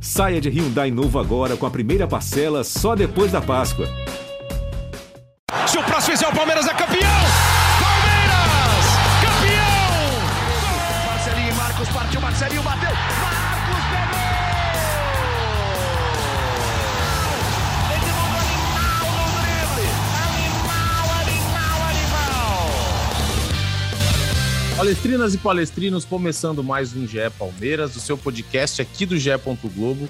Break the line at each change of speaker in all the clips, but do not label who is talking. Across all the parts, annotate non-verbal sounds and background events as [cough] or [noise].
Saia de Hyundai novo agora com a primeira parcela só depois da Páscoa.
Se o próximo fizer o Palmeiras é campeão! Palmeiras! Campeão!
Marcelinho e Marcos partiu, Marcelinho bateu.
Palestrinas e palestrinos, começando mais um GE Palmeiras, o seu podcast aqui do GE. Globo,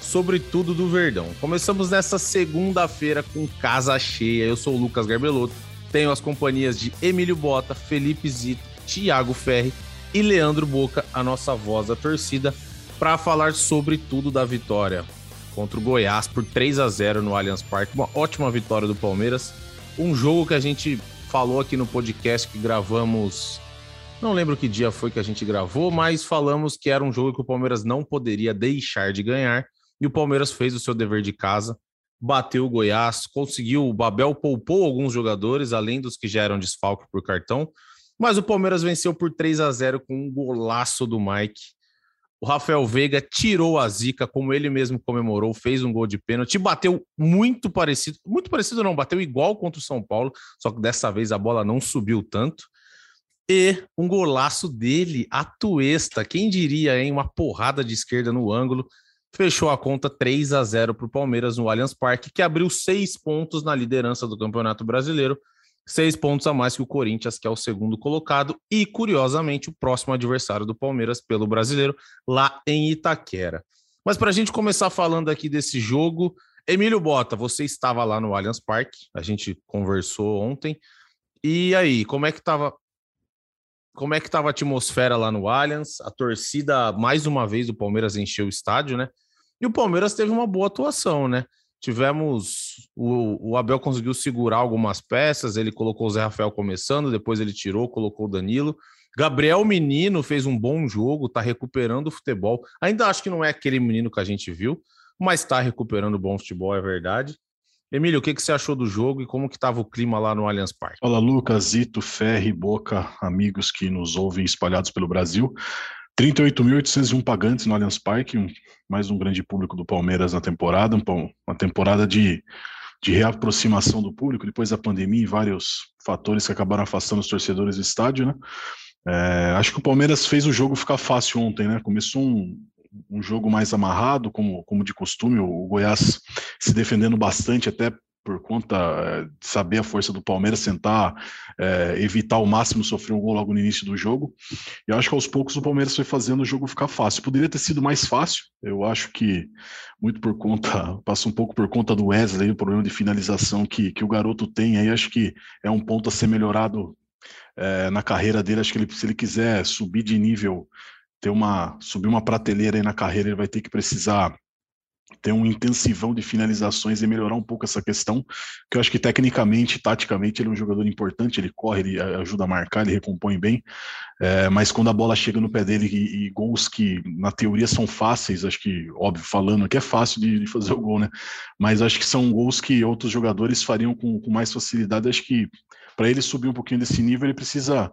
sobre tudo do Verdão. Começamos nessa segunda-feira com casa cheia. Eu sou o Lucas Garbelotto, tenho as companhias de Emílio Bota, Felipe Zito, Thiago Ferri e Leandro Boca, a nossa voz da torcida, para falar sobre tudo da vitória contra o Goiás por 3 a 0 no Allianz Parque. Uma ótima vitória do Palmeiras. Um jogo que a gente falou aqui no podcast que gravamos não lembro que dia foi que a gente gravou, mas falamos que era um jogo que o Palmeiras não poderia deixar de ganhar. E o Palmeiras fez o seu dever de casa, bateu o Goiás, conseguiu. O Babel poupou alguns jogadores, além dos que já eram desfalque por cartão. Mas o Palmeiras venceu por 3 a 0 com um golaço do Mike. O Rafael Veiga tirou a zica, como ele mesmo comemorou, fez um gol de pênalti, bateu muito parecido, muito parecido não, bateu igual contra o São Paulo, só que dessa vez a bola não subiu tanto. E um golaço dele, a Tuesta, quem diria, hein? Uma porrada de esquerda no ângulo. Fechou a conta 3 a 0 para o Palmeiras no Allianz Parque, que abriu seis pontos na liderança do Campeonato Brasileiro. Seis pontos a mais que o Corinthians, que é o segundo colocado, e curiosamente o próximo adversário do Palmeiras pelo brasileiro, lá em Itaquera. Mas para a gente começar falando aqui desse jogo, Emílio Bota, você estava lá no Allianz Parque, a gente conversou ontem. E aí, como é que estava como é que estava a atmosfera lá no Allianz? A torcida, mais uma vez, o Palmeiras encheu o estádio, né? E o Palmeiras teve uma boa atuação, né? Tivemos. O, o Abel conseguiu segurar algumas peças, ele colocou o Zé Rafael começando, depois ele tirou, colocou o Danilo. Gabriel Menino fez um bom jogo, tá recuperando o futebol. Ainda acho que não é aquele menino que a gente viu, mas tá recuperando bom futebol, é verdade. Emílio, o que, que você achou do jogo e como que estava o clima lá no Allianz Parque?
Fala Lucas, Zito, Ferri, Boca, amigos que nos ouvem espalhados pelo Brasil. 38.801 pagantes no Allianz Parque, um, mais um grande público do Palmeiras na temporada, uma temporada de, de reaproximação do público depois da pandemia e vários fatores que acabaram afastando os torcedores do estádio, né? É, acho que o Palmeiras fez o jogo ficar fácil ontem, né? Começou um, um jogo mais amarrado, como, como de costume, o Goiás se defendendo bastante, até por conta eh, de saber a força do Palmeiras, tentar é, evitar ao máximo sofrer um gol logo no início do jogo. E eu acho que aos poucos o Palmeiras foi fazendo o jogo ficar fácil. Poderia ter sido mais fácil, eu acho que muito por conta, [laughs] passa um pouco por conta do Wesley, o problema de finalização que, que o garoto tem, aí acho que é um ponto a ser melhorado é, na carreira dele. Acho que ele, se ele quiser subir de nível ter uma subir uma prateleira aí na carreira, ele vai ter que precisar ter um intensivão de finalizações e melhorar um pouco essa questão, que eu acho que tecnicamente, taticamente, ele é um jogador importante, ele corre, ele ajuda a marcar, ele recompõe bem, é, mas quando a bola chega no pé dele e, e, gols que na teoria são fáceis, acho que, óbvio, falando que é fácil de, de, fazer o gol, né? Mas acho que são gols que outros jogadores fariam com, com mais facilidade, acho que para ele subir um pouquinho desse nível, ele precisa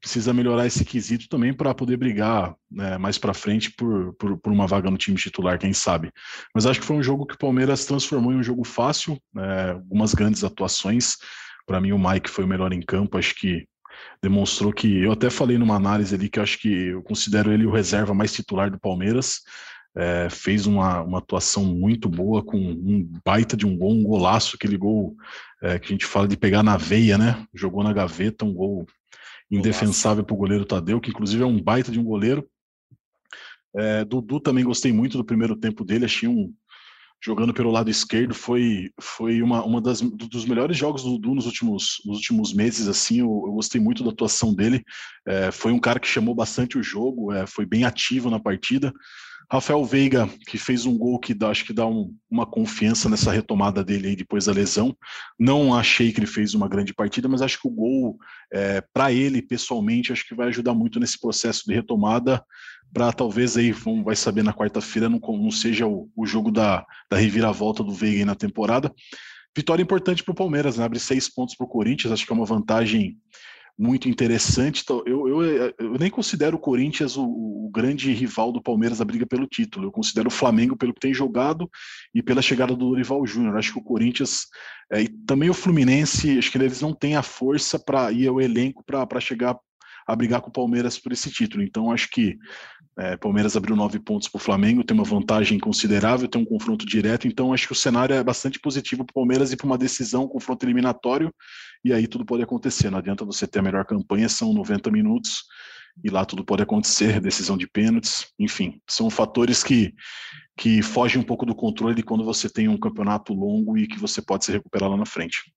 precisa melhorar esse quesito também para poder brigar né, mais para frente por, por, por, uma vaga no time titular, quem sabe. Mas acho que foi um jogo que o Palmeiras transformou em um jogo fácil, né, algumas grandes atuações. Para mim, o Mike foi o melhor em campo, acho que demonstrou que. Eu até falei numa análise ali que acho que eu considero ele o reserva mais titular do Palmeiras. É, fez uma, uma atuação muito boa, com um baita de um gol, um golaço, aquele gol é, que a gente fala de pegar na veia, né? Jogou na gaveta, um gol indefensável para o goleiro Tadeu, que inclusive é um baita de um goleiro. É, Dudu também gostei muito do primeiro tempo dele, achei um jogando pelo lado esquerdo foi foi uma, uma das dos melhores jogos do Dudu nos últimos nos últimos meses assim eu, eu gostei muito da atuação dele. É, foi um cara que chamou bastante o jogo é, foi bem ativo na partida Rafael Veiga, que fez um gol que dá, acho que dá um, uma confiança nessa retomada dele aí depois da lesão. Não achei que ele fez uma grande partida, mas acho que o gol, é, para ele pessoalmente, acho que vai ajudar muito nesse processo de retomada. Para talvez aí, vamos, vai saber na quarta-feira, não, não, seja o, o jogo da, da reviravolta do Veiga aí na temporada. Vitória importante para o Palmeiras, né? abre seis pontos para o Corinthians, acho que é uma vantagem muito interessante. Então, eu, eu, eu nem considero o Corinthians o, o, grande rival do Palmeiras da briga pelo título. Eu considero o Flamengo pelo que tem jogado e pela chegada do Dorival Júnior. Acho que o Corinthians é, e também o Fluminense, acho que eles não têm a força para ir ao elenco para chegar a brigar com o Palmeiras por esse título. Então, acho que é, Palmeiras abriu nove pontos para o Flamengo, tem uma vantagem considerável, tem um confronto direto, então acho que o cenário é bastante positivo para o Palmeiras e para uma decisão, um confronto eliminatório, e aí tudo pode acontecer. Não adianta você ter a melhor campanha, são 90 minutos, e lá tudo pode acontecer, decisão de pênaltis, enfim, são fatores que, que fogem um pouco do controle de quando você tem um campeonato longo e que você pode se recuperar lá na frente.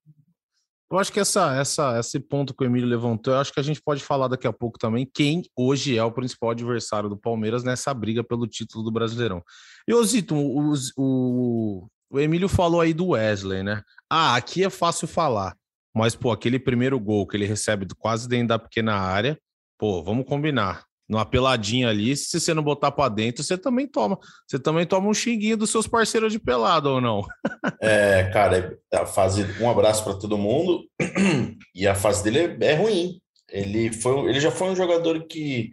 Eu acho que essa, essa, esse ponto que o Emílio levantou, eu acho que a gente pode falar daqui a pouco também quem hoje é o principal adversário do Palmeiras nessa briga pelo título do Brasileirão. E, Osito, o, o, o Emílio falou aí do Wesley, né? Ah, aqui é fácil falar, mas, pô, aquele primeiro gol que ele recebe quase dentro da pequena área, pô, vamos combinar numa peladinha ali, se você não botar para dentro, você também toma. Você também toma um xinguinho dos seus parceiros de pelado ou não? [laughs]
É, cara, a fase um abraço para todo mundo. [clears throat] E a fase dele é, é ruim. Ele foi, ele já foi um jogador que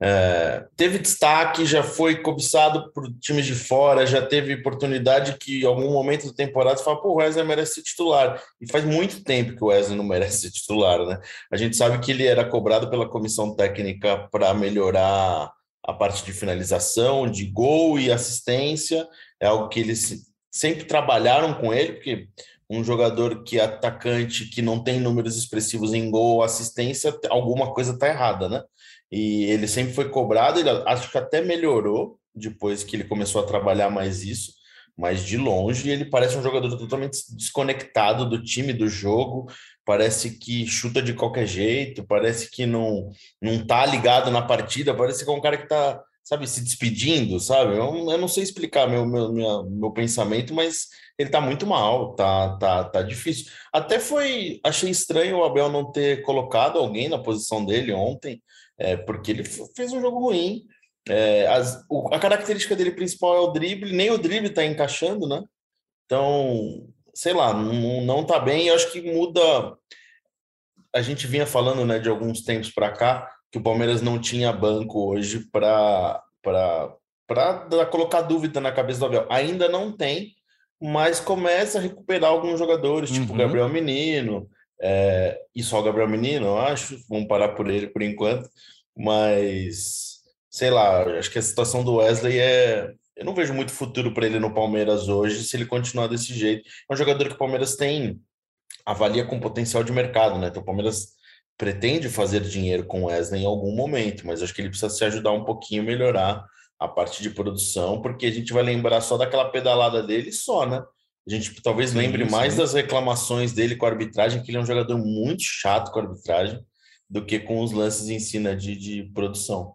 é, teve destaque, já foi cobiçado por times de fora, já teve oportunidade que em algum momento da temporada você fala, pô, o Wesley merece ser titular. E faz muito tempo que o Wesley não merece ser titular, né? A gente sabe que ele era cobrado pela comissão técnica para melhorar a parte de finalização, de gol e assistência, é algo que eles sempre trabalharam com ele, porque um jogador que é atacante, que não tem números expressivos em gol assistência, alguma coisa está errada, né? E ele sempre foi cobrado, ele acho que até melhorou depois que ele começou a trabalhar mais isso, mas de longe ele parece um jogador totalmente desconectado do time, do jogo, parece que chuta de qualquer jeito, parece que não não tá ligado na partida, parece que é um cara que tá, sabe, se despedindo, sabe? Eu, eu não sei explicar meu, meu, minha, meu pensamento, mas ele tá muito mal, tá, tá, tá difícil. Até foi, achei estranho o Abel não ter colocado alguém na posição dele ontem, é, porque ele fez um jogo ruim. É, as, o, a característica dele principal é o drible, nem o drible está encaixando, né? Então, sei lá, não, não tá bem. Eu acho que muda. A gente vinha falando né, de alguns tempos para cá que o Palmeiras não tinha banco hoje para colocar dúvida na cabeça do Abel. Ainda não tem, mas começa a recuperar alguns jogadores, tipo uhum. Gabriel Menino, é, e só o Gabriel Menino, eu acho. Vamos parar por ele por enquanto. Mas, sei lá, acho que a situação do Wesley é. Eu não vejo muito futuro para ele no Palmeiras hoje se ele continuar desse jeito. É um jogador que o Palmeiras tem, avalia com potencial de mercado, né? Então o Palmeiras pretende fazer dinheiro com o Wesley em algum momento, mas acho que ele precisa se ajudar um pouquinho, melhorar a parte de produção, porque a gente vai lembrar só daquela pedalada dele só, né? A gente talvez lembre sim. mais das reclamações dele com a arbitragem, que ele é um jogador muito chato com a arbitragem, do que com os lances em si né, de, de produção.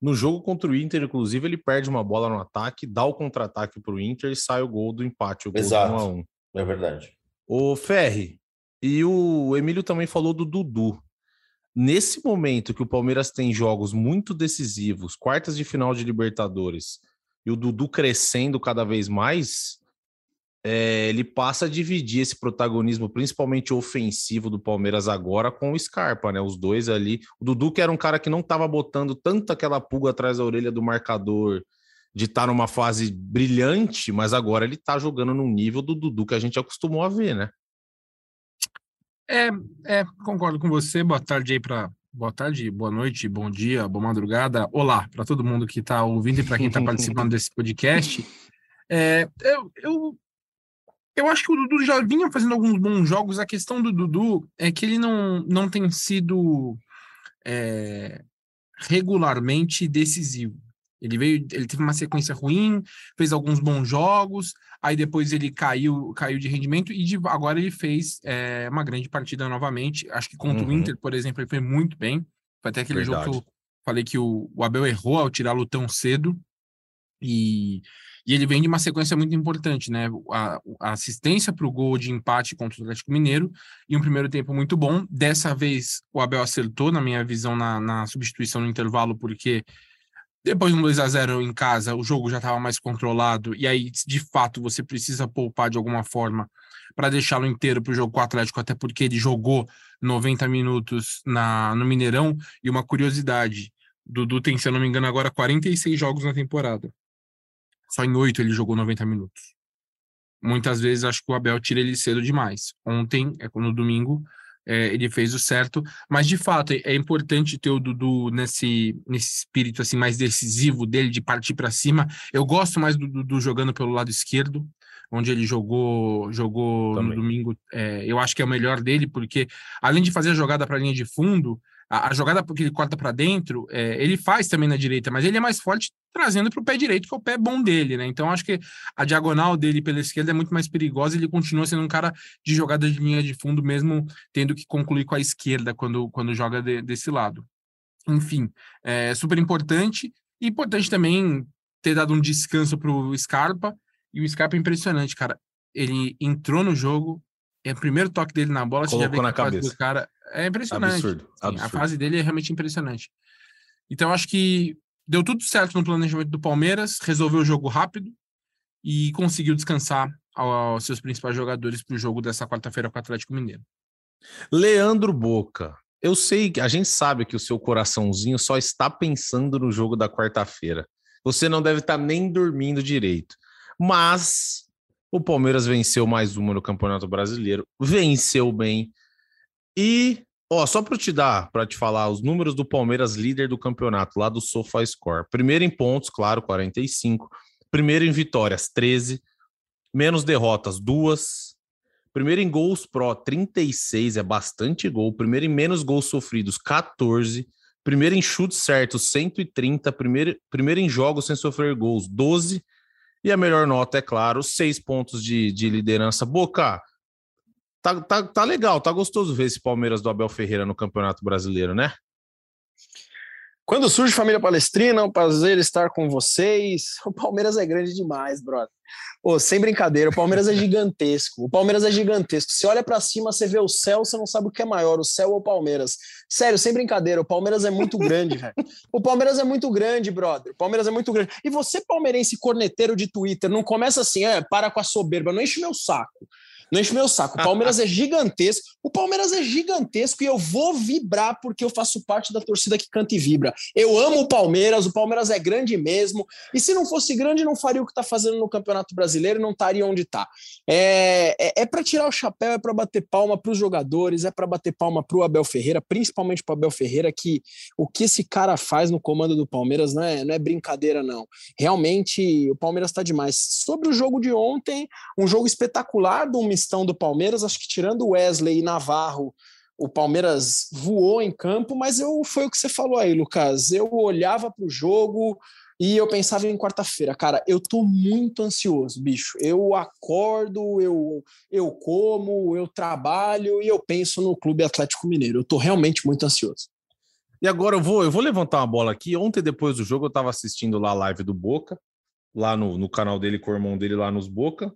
No jogo contra o Inter, inclusive, ele perde uma bola no ataque, dá o contra-ataque para o Inter e sai o gol do empate, o gol
Exato. do 1 a 1 É verdade.
O Ferri, e o Emílio também falou do Dudu. Nesse momento que o Palmeiras tem jogos muito decisivos, quartas de final de Libertadores, e o Dudu crescendo cada vez mais, é, ele passa a dividir esse protagonismo, principalmente ofensivo do Palmeiras agora, com o Scarpa, né? Os dois ali. O Dudu, que era um cara que não estava botando tanto aquela pulga atrás da orelha do marcador, de estar tá numa fase brilhante, mas agora ele está jogando num nível do Dudu que a gente acostumou a ver, né?
É, é concordo com você. Boa tarde aí para boa tarde, boa noite, bom dia, boa madrugada. Olá para todo mundo que está ouvindo e para quem está [laughs] participando desse podcast. É, eu, eu eu acho que o Dudu já vinha fazendo alguns bons jogos. A questão do Dudu é que ele não, não tem sido é, regularmente decisivo. Ele veio, ele teve uma sequência ruim, fez alguns bons jogos, aí depois ele caiu, caiu de rendimento e de, agora ele fez é, uma grande partida novamente. Acho que contra uhum. o Inter, por exemplo, ele foi muito bem. Foi até aquele Verdade. jogo que eu falei que o, o Abel errou ao tirá-lo tão cedo. E e ele vem de uma sequência muito importante, né? A, a assistência para o gol de empate contra o Atlético Mineiro e um primeiro tempo muito bom. Dessa vez o Abel acertou, na minha visão, na, na substituição no intervalo, porque depois de um 2 a 0 em casa, o jogo já estava mais controlado, e aí, de fato, você precisa poupar de alguma forma para deixá-lo inteiro para o jogo com o Atlético, até porque ele jogou 90 minutos na, no Mineirão. E uma curiosidade: Dudu tem, se eu não me engano, agora 46 jogos na temporada. Só em oito ele jogou 90 minutos. Muitas vezes acho que o Abel tira ele cedo demais. Ontem, é no domingo, é, ele fez o certo, mas de fato é, é importante ter o Dudu nesse, nesse espírito assim mais decisivo dele de partir para cima. Eu gosto mais do Dudu jogando pelo lado esquerdo, onde ele jogou jogou Também. no domingo. É, eu acho que é o melhor dele, porque além de fazer a jogada para a linha de fundo, a, a jogada que ele corta para dentro, é, ele faz também na direita, mas ele é mais forte trazendo para o pé direito, que é o pé bom dele, né? Então acho que a diagonal dele pela esquerda é muito mais perigosa. Ele continua sendo um cara de jogada de linha de fundo, mesmo tendo que concluir com a esquerda quando, quando joga de, desse lado. Enfim, é super importante. E importante também ter dado um descanso para o Scarpa. E o Scarpa é impressionante, cara. Ele entrou no jogo, é o primeiro toque dele na bola,
Colocou você já vê que
na
cabeça.
do cara é impressionante.
Absurdo,
Sim,
absurdo.
A fase dele é realmente impressionante. Então, acho que deu tudo certo no planejamento do Palmeiras, resolveu o jogo rápido e conseguiu descansar aos seus principais jogadores para o jogo dessa quarta-feira com o Atlético Mineiro.
Leandro Boca, eu sei que a gente sabe que o seu coraçãozinho só está pensando no jogo da quarta-feira. Você não deve estar nem dormindo direito. Mas o Palmeiras venceu mais uma no Campeonato Brasileiro, venceu bem. E, ó, só para te dar, para te falar, os números do Palmeiras líder do campeonato, lá do SofaScore. Primeiro em pontos, claro, 45. Primeiro em vitórias, 13. Menos derrotas, duas. Primeiro em gols pró, 36, é bastante gol. Primeiro em menos gols sofridos, 14. Primeiro em chutes certos, 130. Primeiro, primeiro em jogos sem sofrer gols, 12. E a melhor nota, é claro, seis pontos de, de liderança. Boca, tá, tá, tá legal, tá gostoso ver esse Palmeiras do Abel Ferreira no Campeonato Brasileiro, né?
Quando surge Família Palestrina, é um prazer estar com vocês. O Palmeiras é grande demais, brother. Ô, sem brincadeira, o Palmeiras é gigantesco. O Palmeiras é gigantesco. Você olha para cima, você vê o céu, você não sabe o que é maior, o céu ou o Palmeiras. Sério, sem brincadeira, o Palmeiras é muito grande, velho. O Palmeiras é muito grande, brother. O Palmeiras é muito grande. E você, palmeirense corneteiro de Twitter, não começa assim, é, para com a soberba, não enche meu saco. Não enche meu saco. O Palmeiras é gigantesco. O Palmeiras é gigantesco e eu vou vibrar porque eu faço parte da torcida que canta e vibra. Eu amo o Palmeiras, o Palmeiras é grande mesmo. E se não fosse grande, não faria o que está fazendo no Campeonato Brasileiro, não estaria onde está. É, é, é para tirar o chapéu, é para bater palma para os jogadores, é para bater palma para o Abel Ferreira, principalmente para o Abel Ferreira, que o que esse cara faz no comando do Palmeiras não é, não é brincadeira, não. Realmente, o Palmeiras está demais. Sobre o jogo de ontem, um jogo espetacular do mistão do Palmeiras, acho que tirando Wesley e Navarro, o Palmeiras voou em campo, mas eu foi o que você falou aí, Lucas. Eu olhava para o jogo e eu pensava em quarta-feira, cara, eu tô muito ansioso, bicho. Eu acordo, eu eu como, eu trabalho e eu penso no Clube Atlético Mineiro. Eu tô realmente muito ansioso.
E agora eu vou, eu vou levantar uma bola aqui. Ontem, depois do jogo, eu estava assistindo lá a live do Boca, lá no, no canal dele com o irmão dele lá nos Boca.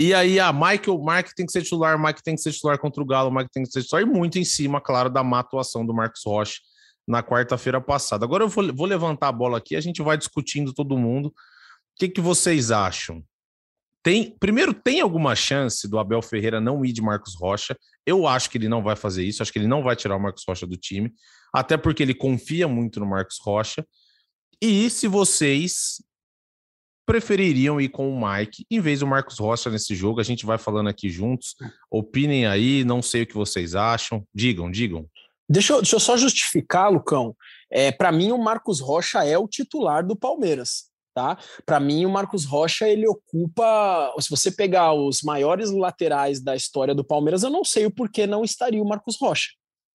E aí, a Mike, o Mike tem que ser titular, Mike tem que ser titular contra o Galo, Mike tem que ser titular, e muito em cima, claro, da má atuação do Marcos Rocha na quarta-feira passada. Agora eu vou, vou levantar a bola aqui, a gente vai discutindo todo mundo. O que, que vocês acham? Tem, primeiro, tem alguma chance do Abel Ferreira não ir de Marcos Rocha? Eu acho que ele não vai fazer isso, acho que ele não vai tirar o Marcos Rocha do time, até porque ele confia muito no Marcos Rocha. E se vocês prefeririam ir com o Mike em vez do Marcos Rocha nesse jogo, a gente vai falando aqui juntos. Opinem aí, não sei o que vocês acham. Digam, digam.
Deixa eu, deixa eu só justificar, Lucão. É, para mim, o Marcos Rocha é o titular do Palmeiras. Tá? Para mim, o Marcos Rocha ele ocupa. Se você pegar os maiores laterais da história do Palmeiras, eu não sei o porquê não estaria o Marcos Rocha.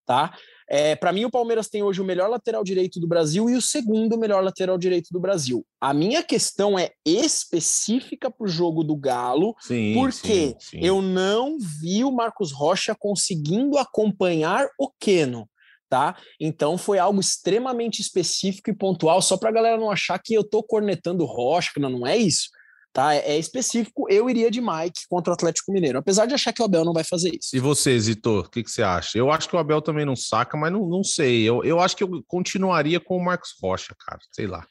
Tá? É, para mim, o Palmeiras tem hoje o melhor lateral direito do Brasil e o segundo melhor lateral direito do Brasil. A minha questão é específica para o jogo do Galo,
Sim,
porque
sim, sim.
eu não vi o Marcos Rocha conseguindo acompanhar o Keno. Tá? Então foi algo extremamente específico e pontual, só para a galera não achar que eu estou cornetando Rocha, que não, não é isso. Tá? É, é específico, eu iria de Mike contra o Atlético Mineiro, apesar de achar que o Abel não vai fazer isso.
E você, Zito, o que, que você acha? Eu acho que o Abel também não saca, mas não, não sei. Eu, eu acho que eu continuaria com o Marcos Rocha, cara. Sei lá.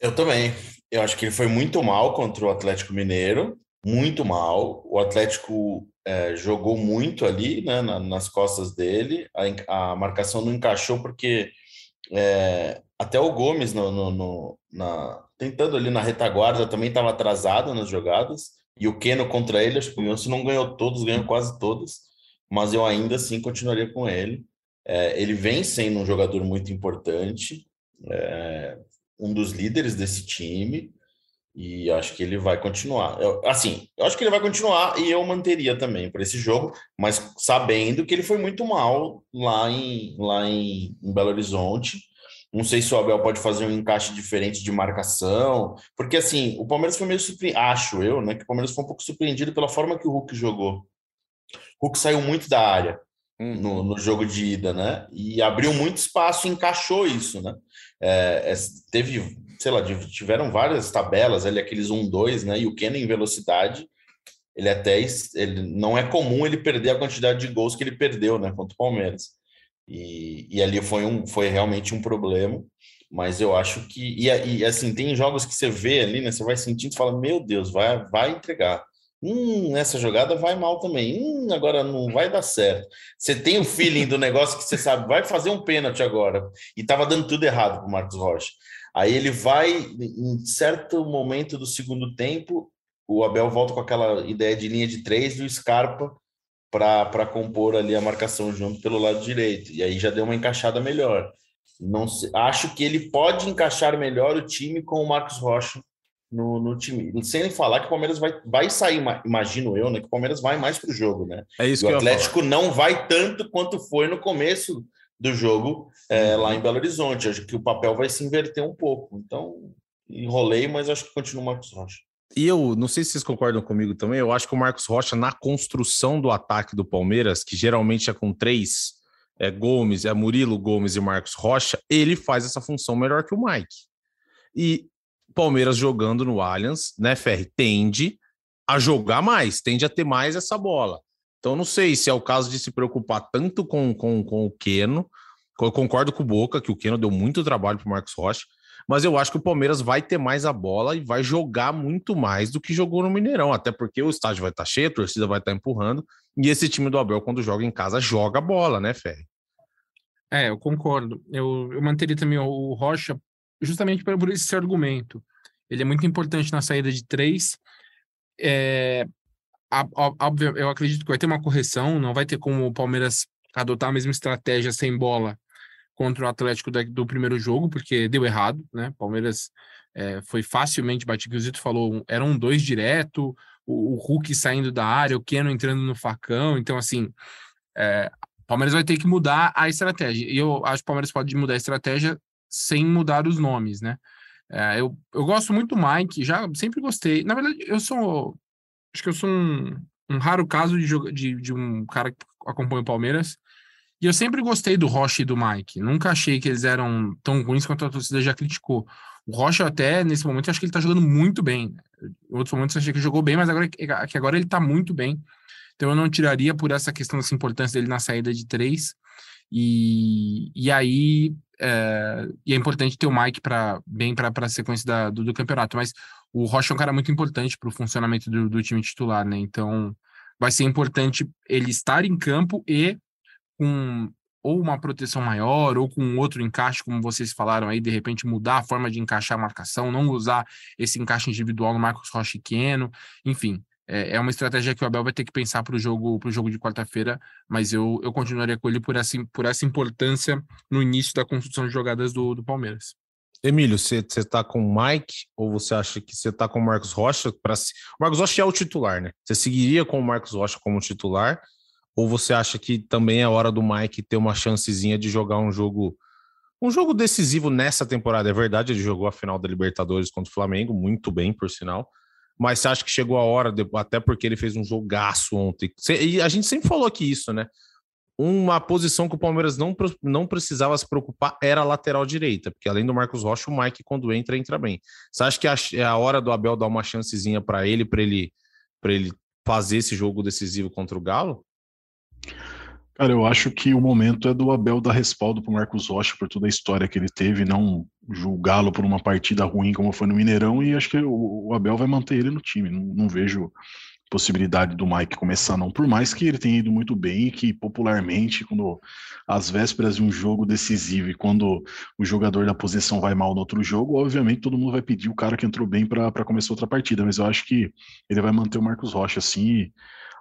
Eu também. Eu acho que ele foi muito mal contra o Atlético Mineiro. muito mal. O Atlético é, jogou muito ali, né, na, nas costas dele. A, a, marcação não encaixou porque é, até o Gomes no, no, no, na, tentando ali na retaguarda também estava atrasado nas jogadas. E o Keno contra ele, acho que o Wilson não ganhou todos, ganhou quase todas, mas eu ainda assim continuaria com ele. É, ele vem sendo um jogador muito importante, é, um dos líderes desse time. E acho que ele vai continuar. Eu, assim, eu acho que ele vai continuar e eu manteria também para esse jogo, mas sabendo que ele foi muito mal lá em, lá em, em Belo Horizonte. Não sei se o Abel pode fazer um encaixe diferente de marcação, porque assim, o Palmeiras foi meio surpreendido, acho eu, né? Que o Palmeiras foi um pouco surpreendido pela forma que o Hulk jogou. O Hulk saiu muito da área uhum. no, no jogo de ida, né? E abriu muito espaço encaixou isso, né? É, é, teve sei lá, tiveram várias tabelas ali, aqueles 1, 2, né? E o Keno em velocidade, ele até ele não é comum ele perder a quantidade de gols que ele perdeu, né, contra o Palmeiras. E, e ali foi um foi realmente um problema, mas eu acho que e, e assim, tem jogos que você vê ali, né, você vai sentindo e fala, meu Deus, vai vai entregar. Hum, essa jogada vai mal também. Hum, agora não vai dar certo. Você tem o feeling do negócio que você sabe, vai fazer um pênalti agora. E tava dando tudo errado pro Marcos Rocha. Aí ele vai, em certo momento do segundo tempo, o Abel volta com aquela ideia de linha de três do Scarpa para compor ali a marcação junto pelo lado direito. E aí já deu uma encaixada melhor. Não acho que ele pode encaixar melhor o time com o Marcos Rocha no, no time. Sem falar que o Palmeiras vai, vai sair, imagino eu, né? Que o Palmeiras vai mais para o jogo, né?
É isso
e
que
o Atlético não vai tanto quanto foi no começo do jogo é, lá em Belo Horizonte. Acho que o papel vai se inverter um pouco. Então, enrolei, mas acho que continua o Marcos Rocha.
E eu não sei se vocês concordam comigo também. Eu acho que o Marcos Rocha, na construção do ataque do Palmeiras, que geralmente é com três é, Gomes, é Murilo Gomes e Marcos Rocha, ele faz essa função melhor que o Mike. E Palmeiras jogando no Allianz, né, Ferri, tende a jogar mais, tende a ter mais essa bola. Então, não sei se é o caso de se preocupar tanto com, com, com o Keno. Eu concordo com o Boca, que o Keno deu muito trabalho para o Marcos Rocha, mas eu acho que o Palmeiras vai ter mais a bola e vai jogar muito mais do que jogou no Mineirão, até porque o estádio vai estar tá cheio, a torcida vai estar tá empurrando, e esse time do Abel, quando joga em casa, joga a bola, né, Ferre?
É, eu concordo. Eu, eu manteria também o Rocha justamente por esse argumento. Ele é muito importante na saída de três. É, óbvio, eu acredito que vai ter uma correção, não vai ter como o Palmeiras adotar a mesma estratégia sem bola contra o Atlético do primeiro jogo, porque deu errado, né? Palmeiras é, foi facilmente batido. O Zito falou, era um dois direto, o, o, Hulk saindo da área, o Keno entrando no facão. Então, assim, é, Palmeiras vai ter que mudar a estratégia. E eu acho que o Palmeiras pode mudar a estratégia sem mudar os nomes, né? É, eu, eu gosto muito do Mike, já sempre gostei. Na verdade, eu sou acho que eu sou um, um raro caso de, de, de, um cara que acompanha o Palmeiras. E eu sempre gostei do Rocha e do Mike. Nunca achei que eles eram tão ruins quanto a torcida já criticou. O Rocha, até nesse momento, eu acho que ele tá jogando muito bem. Em outros momentos eu achei que jogou bem, mas agora que agora ele tá muito bem. Então eu não tiraria por essa questão dessa importância dele na saída de três. E, e aí é, e é importante ter o Mike para bem para a sequência da, do, do, campeonato. Mas o Rocha é um cara muito importante para o funcionamento do, do, time titular, né? Então vai ser importante ele estar em campo e com ou uma proteção maior, ou com outro encaixe, como vocês falaram aí, de repente mudar a forma de encaixar a marcação, não usar esse encaixe individual no Marcos Rocha e Keno, enfim, é, é uma estratégia que o Abel vai ter que pensar para o jogo, jogo de quarta-feira, mas eu, eu continuaria com ele por essa, por essa importância no início da construção de jogadas do, do Palmeiras.
Emílio, você está com o Mike ou você acha que você está com o Marcos Rocha? Pra... O Marcos Rocha é o titular, né? Você seguiria com o Marcos Rocha como titular? Ou você acha que também é hora do Mike ter uma chancezinha de jogar um jogo um jogo decisivo nessa temporada? É verdade, ele jogou a final da Libertadores contra o Flamengo, muito bem, por sinal mas você acha que chegou a hora, até porque ele fez um jogaço ontem. E a gente sempre falou aqui isso, né? Uma posição que o Palmeiras não, não precisava se preocupar era a lateral direita, porque além do Marcos Rocha, o Mike, quando entra, entra bem. Você acha que é a hora do Abel dar uma chancezinha para ele, para ele, ele fazer esse jogo decisivo contra o Galo?
Cara, eu acho que o momento é do Abel dar respaldo pro Marcos Rocha por toda a história que ele teve, não julgá-lo por uma partida ruim como foi no Mineirão, e acho que o, o Abel vai manter ele no time. Não, não, vejo possibilidade do Mike começar, não. Por mais que ele tenha ido muito bem e que popularmente, quando às vésperas de um jogo decisivo e quando o jogador da posição vai mal no outro jogo, obviamente todo mundo vai pedir o cara que entrou bem para começar outra partida, mas eu acho que ele vai manter o Marcos Rocha assim.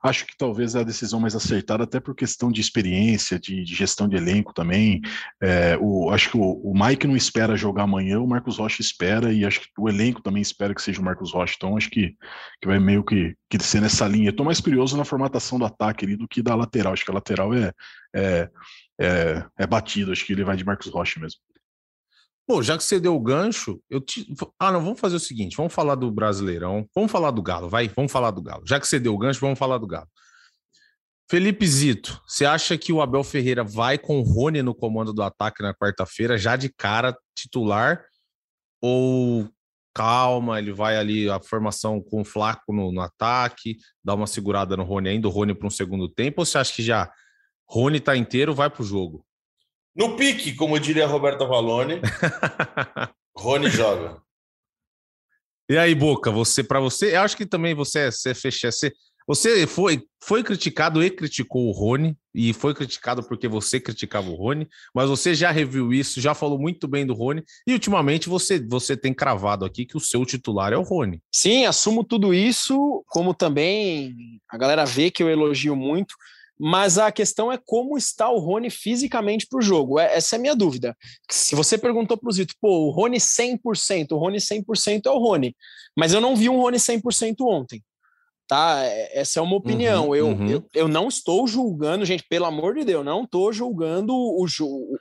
Acho que talvez é a decisão mais acertada, até por questão de experiência, de, de gestão de elenco também. É, o, acho que o, o, Mike não espera jogar amanhã, o Marcos Rocha espera, e acho que o elenco também espera que seja o Marcos Rocha. Então, acho que, que vai meio que, que ser nessa linha. Estou mais curioso na formatação do ataque ali do que da lateral. Acho que a lateral é, é, é, é batido, acho que ele vai de Marcos Rocha mesmo.
Pô, já que você deu o gancho, eu te. Ah, não, vamos fazer o seguinte: vamos falar do Brasileirão, vamos falar do Galo, vai, vamos falar do Galo. Já que você deu o gancho, vamos falar do Galo. Felipe Zito, você acha que o Abel Ferreira vai com o Rony no comando do ataque na quarta-feira, já de cara titular? Ou calma, ele vai ali a formação com o Flaco no, no ataque, dá uma segurada no Rony ainda, o Rony para um segundo tempo? Ou você acha que já Rony tá inteiro, vai pro jogo?
No pique, como diria Roberto Valone, [laughs] Rony joga.
E aí, Boca, você para você, eu acho que também você é, você fecha, você, você foi foi criticado e criticou o Rony e foi criticado porque você criticava o Rony, mas você já reviu isso, já falou muito bem do Rony e ultimamente você você tem cravado aqui que o seu titular é o Rony.
Sim, assumo tudo isso, como também a galera vê que eu elogio muito mas a questão é como está o Rony fisicamente para o jogo. É, essa é a minha dúvida. Se você perguntou para o Zito, pô, o Rony 100%, o Rony 100% é o Rony, mas eu não vi um Rony 100% ontem. Tá? É, essa é uma opinião. Uhum, eu, uhum. eu, eu não estou julgando, gente, pelo amor de Deus, não estou julgando o,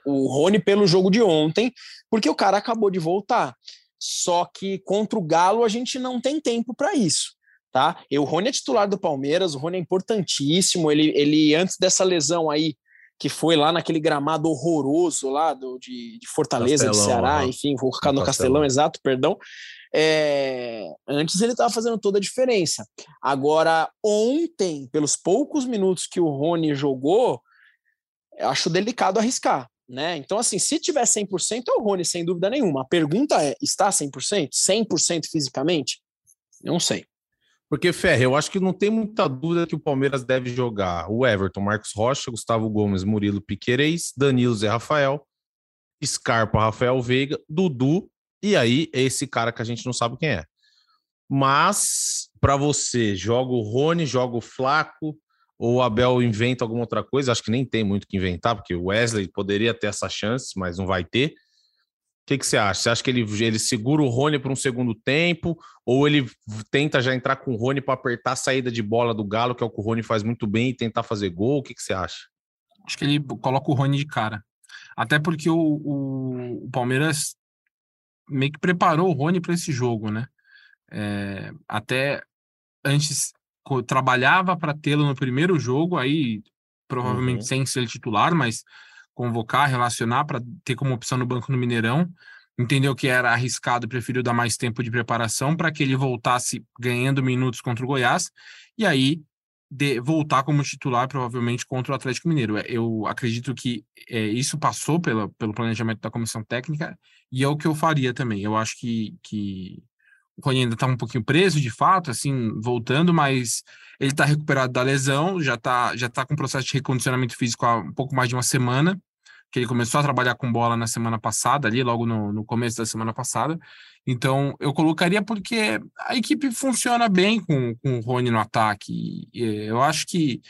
o Rony pelo jogo de ontem, porque o cara acabou de voltar. Só que contra o Galo a gente não tem tempo para isso tá? E o Rony é titular do Palmeiras, o Rony é importantíssimo, ele, ele antes dessa lesão aí, que foi lá naquele gramado horroroso lá do, de, de Fortaleza, Castelão, de Ceará, enfim, vou ficar no Castelão. Castelão, exato, perdão. É, antes ele estava fazendo toda a diferença. Agora, ontem, pelos poucos minutos que o Rony jogou, acho delicado arriscar. Né? Então, assim, se tiver 100%, é o Rony, sem dúvida nenhuma. A pergunta é: está 100%? 100% fisicamente? Não sei.
Porque, Ferre, eu acho que não tem muita dúvida que o Palmeiras deve jogar o Everton, Marcos Rocha, Gustavo Gomes, Murilo Piquerez, Danilo Zé Rafael, Scarpa, Rafael Veiga, Dudu, e aí esse cara que a gente não sabe quem é. Mas, para você, joga o Rony, joga o Flaco, ou o Abel inventa alguma outra coisa? Acho que nem tem muito que inventar, porque o Wesley poderia ter essa chance, mas não vai ter. O que, que você acha? Você acha que ele, ele segura o Rony para um segundo tempo? Ou ele tenta já entrar com o Rony para apertar a saída de bola do Galo, que é o que o Rony faz muito bem, e tentar fazer gol? O que, que você acha?
Acho que ele coloca o Rony de cara. Até porque o, o, o Palmeiras meio que preparou o Rony para esse jogo, né? É, até antes trabalhava para tê-lo no primeiro jogo, aí provavelmente uhum. sem ser titular, mas convocar, relacionar para ter como opção no banco no Mineirão. Entendeu que era arriscado, preferiu dar mais tempo de preparação para que ele voltasse ganhando minutos contra o Goiás e aí de, voltar como titular provavelmente contra o Atlético Mineiro. É, eu acredito que é, isso passou pela, pelo planejamento da comissão técnica e é o que eu faria também. Eu acho que, que o Rony ainda está um pouquinho preso, de fato, assim, voltando, mas ele está recuperado da lesão, já está já tá com processo de recondicionamento físico há um pouco mais de uma semana que ele começou a trabalhar com bola na semana passada, ali logo no, no começo da semana passada. Então, eu colocaria porque a equipe funciona bem com, com o Rony no ataque. Eu acho que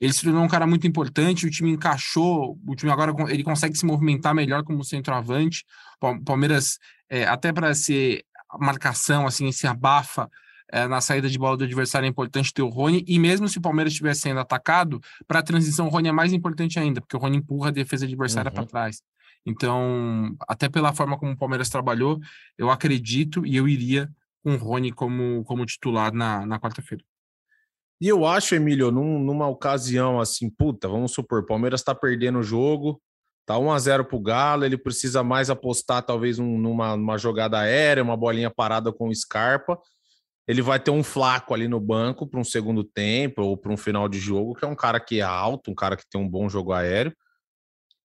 ele se tornou um cara muito importante, o time encaixou, o time agora ele consegue se movimentar melhor como centroavante. Palmeiras, é, até para ser marcação, assim, se abafa é, na saída de bola do adversário é importante ter o Rony, e mesmo se o Palmeiras estiver sendo atacado, para a transição o Rony é mais importante ainda, porque o Rony empurra a defesa adversária uhum. para trás. Então, até pela forma como o Palmeiras trabalhou, eu acredito e eu iria com o Rony como, como titular na, na quarta-feira.
E eu acho, Emílio, num, numa ocasião assim, puta, vamos supor, o Palmeiras está perdendo o jogo, tá 1 a 0 pro Galo, ele precisa mais apostar talvez um, numa, numa jogada aérea, uma bolinha parada com o Scarpa ele vai ter um flaco ali no banco para um segundo tempo ou para um final de jogo, que é um cara que é alto, um cara que tem um bom jogo aéreo.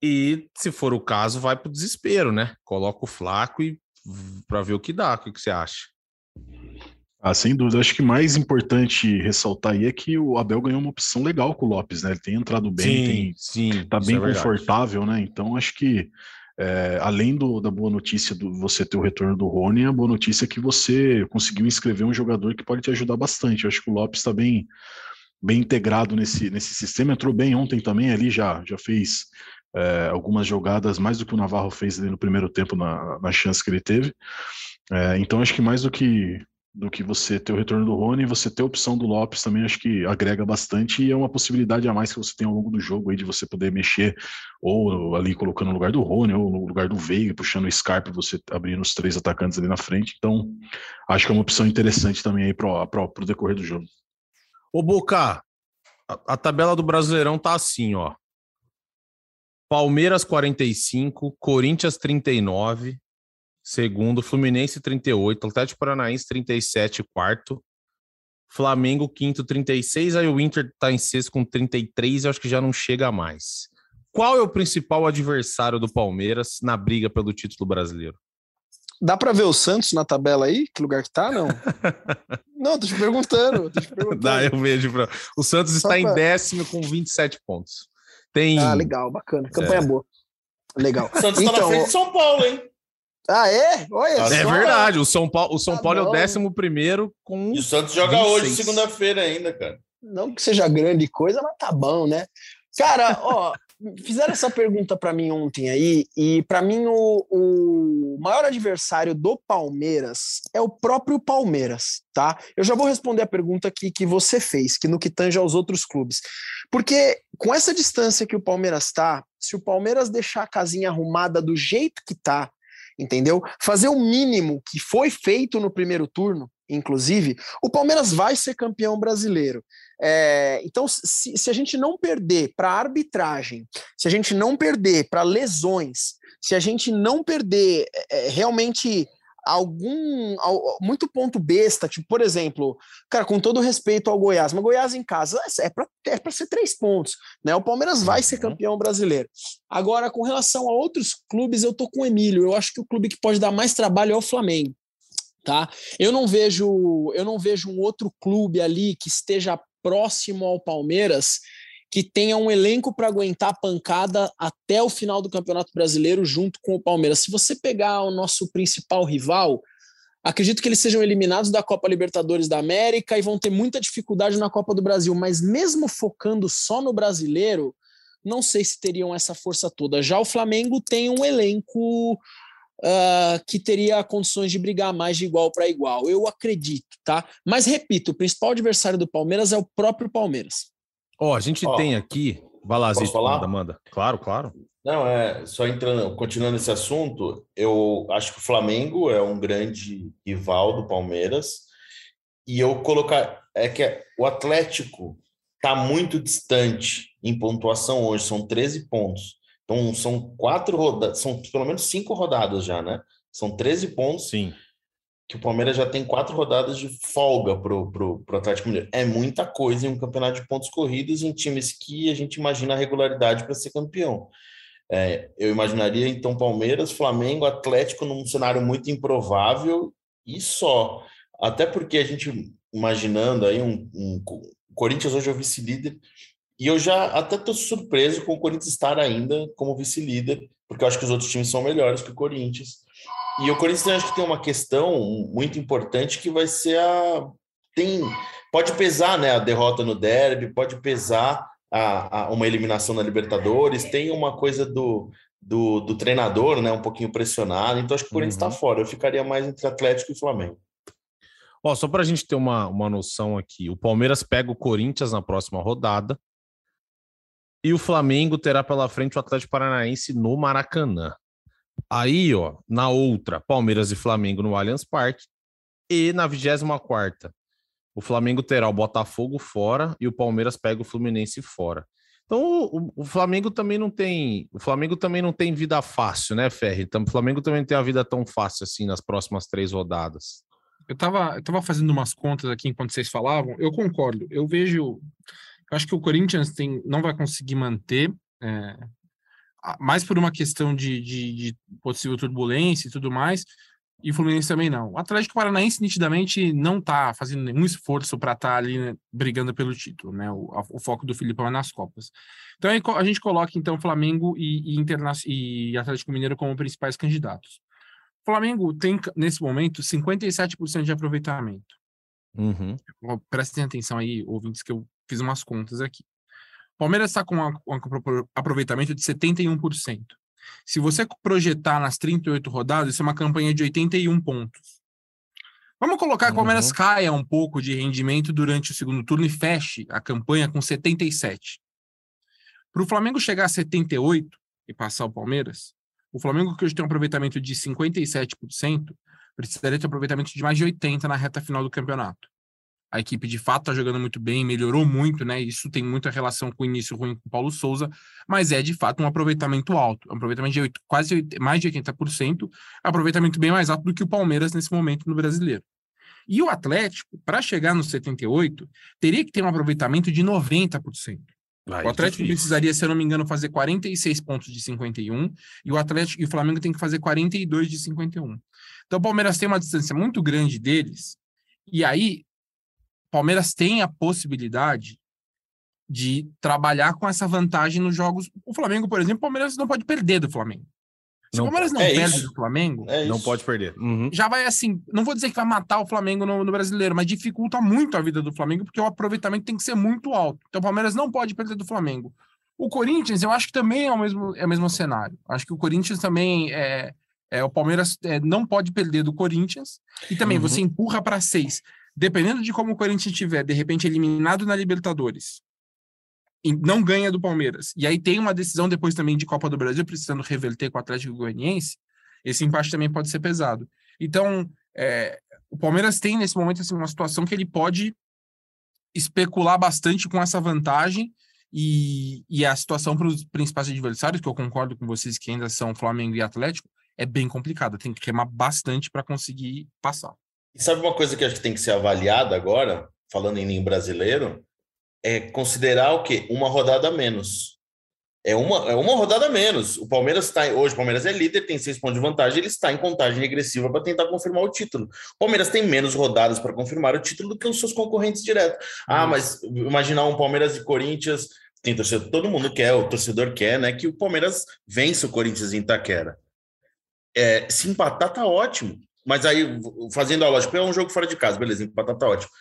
E, se for o caso, vai para o desespero, né? Coloca o flaco e para ver o que dá. O que, que você acha?
Ah, sem dúvida. Acho que mais importante ressaltar aí é que o Abel ganhou uma opção legal com o Lopes, né? Ele tem entrado bem,
sim,
tem,
sim,
tá bem
é
confortável, né? Então acho que é, além do, da boa notícia do você ter o retorno do Rony, a boa notícia é que você conseguiu inscrever um jogador que pode te ajudar bastante. Eu acho que o Lopes está bem, bem integrado nesse, nesse sistema. Entrou bem ontem também ali, já, já fez é, algumas jogadas, mais do que o Navarro fez ali no primeiro tempo na, na chance que ele teve. É, então acho que mais do que do que você ter o retorno do Rony, você ter a opção do Lopes também acho que agrega bastante e é uma possibilidade a mais que você tem ao longo do jogo aí de você poder mexer ou ali colocando no lugar do Rony ou no lugar do Veiga, puxando o Scarpe, você abrindo os três atacantes ali na frente. Então, acho que é uma opção interessante também aí para o decorrer do jogo.
Ô Boca, a, a tabela do Brasileirão tá assim, ó. Palmeiras 45, Corinthians 39, segundo, Fluminense 38, Atlético Paranaense 37, quarto, Flamengo quinto 36, aí o Inter tá em sexto com 33, eu acho que já não chega mais. Qual é o principal adversário do Palmeiras na briga pelo título brasileiro?
Dá para ver o Santos na tabela aí? Que lugar que tá, não? [laughs] não, tô te perguntando. Tô te perguntando. [laughs]
Dá, eu vejo. Pra... O Santos Só está pra... em décimo com 27 pontos. Tem...
Ah, legal, bacana. Campanha é. boa. Legal.
O Santos então, tá na então, frente de São Paulo, hein?
Ah, é? Olha
É só. verdade. O São Paulo, o São ah, Paulo é o décimo primeiro com.
E o Santos joga 26. hoje, segunda-feira ainda, cara.
Não que seja grande coisa, mas tá bom, né? Cara, ó, fizeram essa pergunta para mim ontem aí, e para mim o, o maior adversário do Palmeiras é o próprio Palmeiras, tá? Eu já vou responder a pergunta que, que você fez, que no que tange aos outros clubes. Porque com essa distância que o Palmeiras tá, se o Palmeiras deixar a casinha arrumada do jeito que tá, entendeu? Fazer o mínimo que foi feito no primeiro turno, inclusive, o Palmeiras vai ser campeão brasileiro. É, então, se, se, a gente não perder para arbitragem, se a gente não perder para lesões, se a gente não perder é, realmente algum muito ponto besta, tipo, por exemplo, cara, com todo respeito ao Goiás, mas Goiás em casa é para é para ser três pontos, né? O Palmeiras vai ser uhum. campeão brasileiro. Agora, com relação a outros clubes, eu tô com o Emílio. Eu acho que o clube que pode dar mais trabalho é o Flamengo. Tá? Eu não vejo, eu não vejo um outro clube ali que esteja próximo ao Palmeiras que tenha um elenco para aguentar a pancada até o final do Campeonato Brasileiro junto com o Palmeiras. Se você pegar o nosso principal rival, acredito que eles sejam eliminados da Copa Libertadores da América e vão ter muita dificuldade na Copa do Brasil, mas mesmo focando só no brasileiro, não sei se teriam essa força toda. Já o Flamengo tem um elenco uh, que teria condições de brigar mais de igual para igual. Eu acredito, tá? Mas repito, o principal adversário do Palmeiras é o próprio Palmeiras.
Ó, oh, a gente oh, tem aqui. Vai lá, Zito, manda, manda. Claro, claro.
Não, é só entrando, continuando esse assunto, eu acho que o Flamengo é um grande rival do Palmeiras. E eu colocar é que o Atlético está muito distante em pontuação hoje, são 13 pontos. Então são quatro rodadas, são pelo menos cinco rodadas já, né? São 13 pontos.
Sim
que o Palmeiras já tem quatro rodadas de folga pro, pro Atlético Mineiro. É muita coisa em um campeonato de pontos corridos em times que a gente imagina a regularidade para ser campeão. É, eu imaginaria então Palmeiras, Flamengo, Atlético num cenário muito improvável e só. Até porque a gente imaginando aí um, um Corinthians hoje é o vice-líder e eu já até estou surpreso com o Corinthians estar ainda como vice-líder, porque eu acho que os outros times são melhores que o Corinthians. E o Corinthians acho que tem uma questão muito importante que vai ser a. Tem, pode pesar né, a derrota no derby, pode pesar a, a uma eliminação na Libertadores, tem uma coisa do, do, do, treinador, né? Um pouquinho pressionado. Então, acho que o Corinthians está uhum. fora. Eu ficaria mais entre Atlético e Flamengo.
Ó, só para a gente ter uma, uma noção aqui, o Palmeiras pega o Corinthians na próxima rodada e o Flamengo terá pela frente o Atlético Paranaense no Maracanã. Aí, ó, na outra, Palmeiras e Flamengo no Allianz Parque. E na 24 o Flamengo terá o Botafogo fora e o Palmeiras pega o Fluminense fora. Então o, o, Flamengo também não tem, o Flamengo também não tem vida fácil, né, Ferri? Então, o Flamengo também não tem a vida tão fácil assim nas próximas três rodadas.
eu tava, eu tava fazendo umas contas aqui enquanto vocês falavam, eu concordo. Eu vejo. Eu acho que o Corinthians tem, não vai conseguir manter, é, mais por uma questão de, de, de possível turbulência e tudo mais, e o Fluminense também não. O Atlético Paranaense nitidamente não está fazendo nenhum esforço para estar tá ali né, brigando pelo título, né? O, a, o, foco do Filipão é nas Copas. Então a gente coloca então Flamengo e, e, Interna e Atlético Mineiro como principais candidatos. O Flamengo tem nesse momento 57% de aproveitamento.
Uhum.
Prestem atenção aí, ouvintes, que eu fiz umas contas aqui. Palmeiras está com um aproveitamento de 71%. Se você projetar nas 38 rodadas, isso é uma campanha de 81 pontos. Vamos colocar que o Palmeiras uhum. caia um pouco de rendimento durante o segundo turno e feche a campanha com 77. Para o Flamengo chegar a 78 e passar o Palmeiras, o Flamengo, que hoje tem um aproveitamento de 57%, precisaria ter um aproveitamento de mais de 80% na reta final do campeonato a equipe de fato está jogando muito bem, melhorou muito, né? Isso tem muita relação com o início ruim com o Paulo Souza, mas é de fato um aproveitamento alto, um aproveitamento de 8, quase 8, mais de 80%, aproveitamento bem mais alto do que o Palmeiras nesse momento no brasileiro. E o Atlético, para chegar nos 78, teria que ter um aproveitamento de 90%. Vai, o Atlético difícil. precisaria, se eu não me engano, fazer 46 pontos de 51 e o Atlético e o Flamengo tem que fazer 42 de 51. Então o Palmeiras tem uma distância muito grande deles. E aí Palmeiras tem a possibilidade de trabalhar com essa vantagem nos jogos. O Flamengo, por exemplo, o Palmeiras não pode perder do Flamengo. Se não, o Palmeiras não é perde isso. do Flamengo,
é não pode perder.
Uhum. Já vai assim, não vou dizer que vai matar o Flamengo no, no, brasileiro, mas dificulta muito a vida do Flamengo, porque o aproveitamento tem que ser muito alto. Então o Palmeiras não pode perder do Flamengo. O Corinthians, eu acho que também é o mesmo, é o mesmo cenário. Acho que o Corinthians também é. é o Palmeiras é, não pode perder do Corinthians. E também uhum. você empurra para seis dependendo de como o Corinthians estiver, de repente eliminado na Libertadores, e não ganha do Palmeiras, e aí tem uma decisão depois também de Copa do Brasil, precisando reverter com o Atlético Goianiense, esse empate também pode ser pesado. Então, é, o Palmeiras tem nesse momento assim, uma situação que ele pode especular bastante com essa vantagem e, e a situação para os principais adversários, que eu concordo com vocês que ainda são Flamengo e Atlético, é bem complicada. Tem que remar bastante para conseguir passar.
E sabe uma coisa que acho que tem que ser avaliada agora, falando em ninho brasileiro, é considerar o quê? Uma rodada a menos. É uma, é uma rodada a menos. O Palmeiras está. Hoje, o Palmeiras é líder, tem seis pontos de vantagem, ele está em contagem regressiva para tentar confirmar o título. O Palmeiras tem menos rodadas para confirmar o título do que os seus concorrentes diretos. Ah, mas imaginar um Palmeiras e Corinthians. Tem torcedor, todo mundo quer, o torcedor quer, né? Que o Palmeiras vença o Corinthians em Itaquera. É, se empatar, tá ótimo. Mas aí, fazendo a lógica, é um jogo fora de casa, beleza, empatar tá ótimo.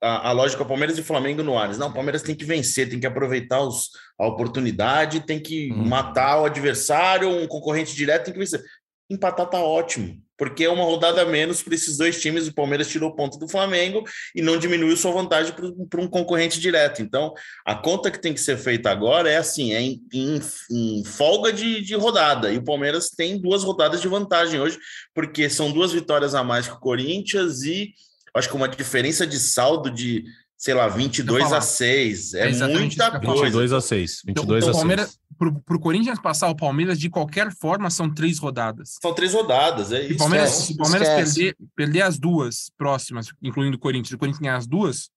A, a lógica Palmeiras e Flamengo no Ares. Não, o Palmeiras tem que vencer, tem que aproveitar os, a oportunidade, tem que uhum. matar o adversário, um concorrente direto, tem que vencer. Empatar tá ótimo, porque é uma rodada a menos para esses dois times. O Palmeiras tirou ponto do Flamengo e não diminuiu sua vantagem para um concorrente direto. Então, a conta que tem que ser feita agora é assim: é em, em, em folga de, de, rodada. E o Palmeiras tem duas rodadas de vantagem hoje, porque são duas vitórias a mais que o Corinthians e acho que uma diferença de saldo de sei lá, 22 a 6. É, é muita coisa.
22 a 6. 22 então, a 6
para o Corinthians passar o Palmeiras, de qualquer forma, são três rodadas.
São três rodadas, é isso.
Se o Palmeiras, se o Palmeiras perder, perder as duas próximas, incluindo o Corinthians, o Corinthians ganhar as duas,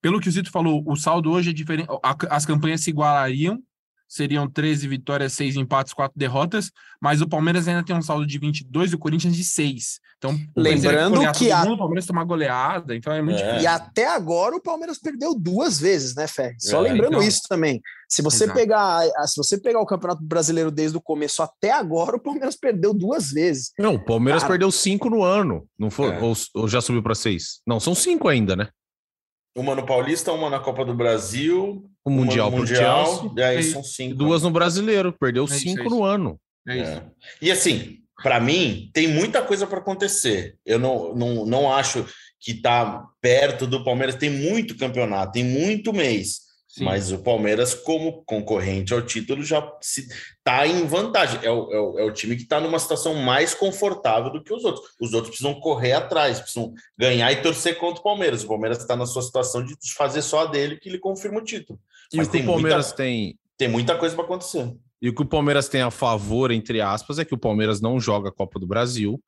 pelo que o Zito falou, o saldo hoje é diferente, as campanhas se igualariam, seriam 13 vitórias, 6 empates, 4 derrotas, mas o Palmeiras ainda tem um saldo de 22 e o Corinthians de 6. Então,
lembrando que a...
mundo, o Palmeiras tem uma goleada, então é muito é.
E até agora o Palmeiras perdeu duas vezes, né, Fé? Só é, lembrando então... isso também. Se você Exato. pegar, se você pegar o Campeonato Brasileiro desde o começo até agora, o Palmeiras perdeu duas vezes.
Não, o Palmeiras Cara... perdeu cinco no ano, não foi? É. Ou, ou já subiu para seis? Não, são cinco ainda, né?
Uma no Paulista, uma na Copa do Brasil.
O Mundial,
Mundial e aí são cinco.
Duas no Brasileiro, perdeu é cinco isso, no ano.
É isso. É. E assim, para mim, tem muita coisa para acontecer. Eu não, não, não acho que está perto do Palmeiras. Tem muito campeonato, tem muito mês. Sim. Mas o Palmeiras, como concorrente ao título, já está em vantagem. É o, é o, é o time que está numa situação mais confortável do que os outros. Os outros precisam correr atrás, precisam ganhar e torcer contra o Palmeiras. O Palmeiras está na sua situação de fazer só a dele que ele confirma o título.
E Mas o que o Palmeiras muita, tem.
Tem muita coisa para acontecer.
E o que o Palmeiras tem a favor, entre aspas, é que o Palmeiras não joga a Copa do Brasil.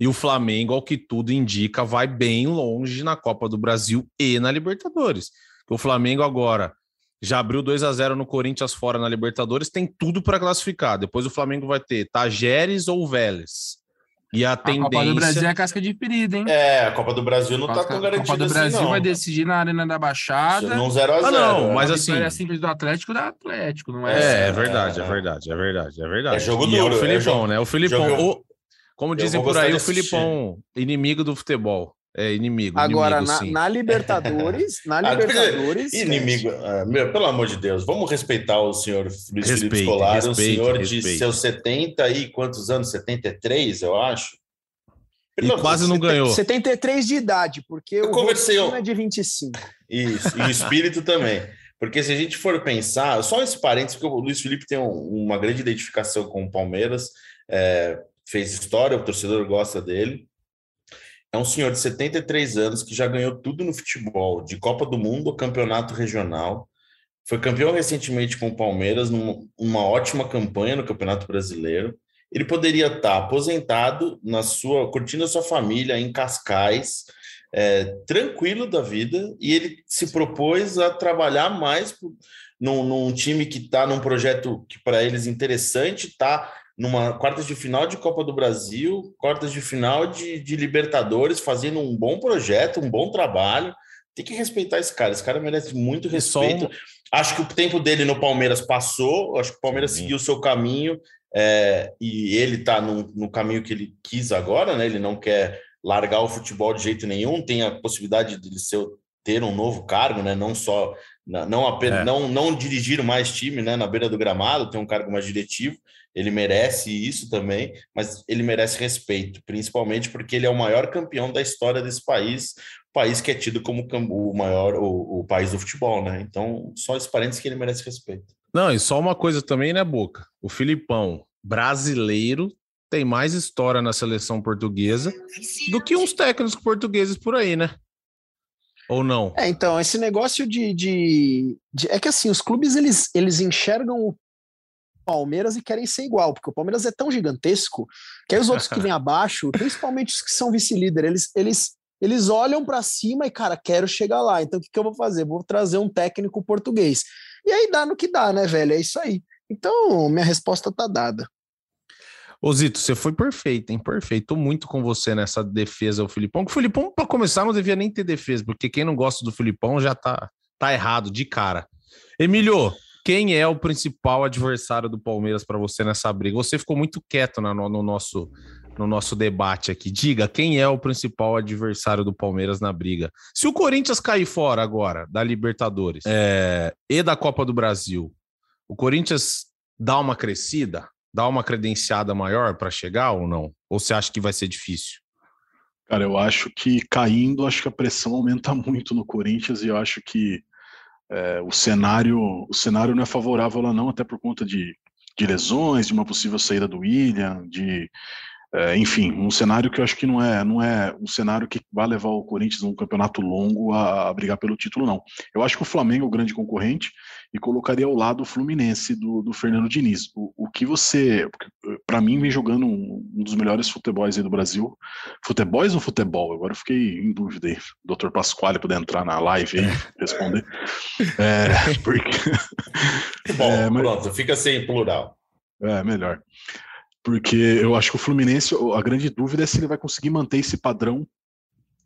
E o Flamengo, ao que tudo indica, vai bem longe na Copa do Brasil e na Libertadores. O Flamengo agora já abriu 2 a 0 no Corinthians fora na Libertadores, tem tudo para classificar. Depois o Flamengo vai ter Tajeres ou Vélez. E a,
A
tendência.
Copa do Brasil é casca de ferida, hein?
É, a Copa do Brasil não tá
a
tão garantida
Copa do
assim,
Brasil
não.
vai decidir na Arena da Baixada.
Num 0x0.
Ah, não, mas
a
assim-
vitória simples do Atlético da Atlético, não é?
É, é
É,
verdade, é,
é.
verdade, é verdade, é verdade.
É jogo
E
duro,
É o
é
Filipão,
jogo-
né? O Filipão,
jogo-
o- como dizem por aí, o. Filipão, inimigo do futebol. É inimigo.
Agora,
inimigo,
na,
sim.
na Libertadores, [laughs] na
Ah,
Libertadores.
Inimigo, ah, meu, pelo amor de Deus, vamos respeitar o senhor Luiz Felipe
Respeite,
Scolari, um
respeite,
senhor de
respeite.
seus 70 e quantos anos? 73, eu acho.
E
amor-
quase não ganhou.
73 de idade, porque
Eu
o
conversei, eu-
é de 25.
Isso, e o espírito também. Porque se a gente for pensar, só esse parênteses, porque o Luiz Felipe tem um- uma grande identificação com o Palmeiras, é, fez história, o torcedor gosta dele. É um senhor de 73 anos que já ganhou tudo no futebol, de Copa do Mundo, campeonato regional. Foi campeão recentemente com o Palmeiras, numa uma ótima campanha no Campeonato Brasileiro. Ele poderia estar aposentado na sua, curtindo a sua família em Cascais, é, tranquilo da vida, e ele se propôs a trabalhar mais num, num time que está num projeto que para eles interessante, está numa quartas de final de Copa do Brasil, quartas de final de, de Libertadores, fazendo um bom projeto, um bom trabalho. Tem que respeitar esse cara. Esse cara merece muito respeito.
um-
Acho que o tempo dele no Palmeiras passou. Acho que o Palmeiras
Sim.
seguiu o seu caminho é, e ele está no, no caminho que ele quis agora, né? Ele não quer largar o futebol de jeito nenhum. Tem a possibilidade de ele ser, ter um novo cargo, né? Não só não apenas
É.
não, não dirigir mais time, né? Na beira do gramado, ter um cargo mais diretivo. Ele merece isso também, mas ele merece respeito, principalmente porque ele é o maior campeão da história desse país, país que é tido como o maior, o, o país do futebol, né? Então, só esse parênteses que ele merece respeito.
Não, e só uma coisa também, né, Boca? O Filipão, brasileiro, tem mais história na seleção portuguesa do que uns técnicos portugueses por aí, né? Ou não?
É, então, esse negócio de, de, de- É que assim, os clubes eles, eles enxergam o Palmeiras e querem ser igual, porque o Palmeiras é tão gigantesco que aí os outros que vêm [laughs] abaixo, principalmente os que são vice-líder, eles, eles, eles olham para cima e, cara, quero chegar lá. Então, o que, que eu vou fazer? Vou trazer um técnico português. E aí dá no que dá, né, velho? É isso aí. Então, minha resposta tá dada.
Ô, Zito, você foi perfeito, hein? Perfeito. Tô muito com você nessa defesa do Filipão. Que o Filipão, para começar, não devia nem ter defesa, porque quem não gosta do Filipão já tá, tá errado de cara. Emílio, quem é o principal adversário do Palmeiras para você nessa briga? Você ficou muito quieto na- no, no nosso, no nosso debate aqui. Diga, quem é o principal adversário do Palmeiras na briga? Se o Corinthians cair fora agora da Libertadores é, e da Copa do Brasil, o Corinthians dá uma crescida? Dá uma credenciada maior para chegar ou não? Ou você acha que vai ser difícil?
Cara, eu acho que caindo, acho que a pressão aumenta [laughs] muito no Corinthians e eu acho que é, o cenário o cenário não é favorável lá não, até por conta de, de lesões, de uma possível saída do William, de é, enfim, um cenário que eu acho que não é não é um cenário que vai levar o Corinthians num campeonato longo a, a brigar pelo título, não. Eu acho que o Flamengo é o grande concorrente e colocaria ao lado o Fluminense do, do Fernando Diniz. O, o que você, para mim, vem jogando um, um dos melhores futebols aí do Brasil. Futebols ou futebol? Agora eu fiquei em dúvida aí. Dr. Pasquale poder entrar na live aí responder. É, [laughs] porque
Bom, [laughs]
É, mas-
pronto, fica sem plural.
é melhor. Porque eu acho que o Fluminense, a grande dúvida é se ele vai conseguir manter esse padrão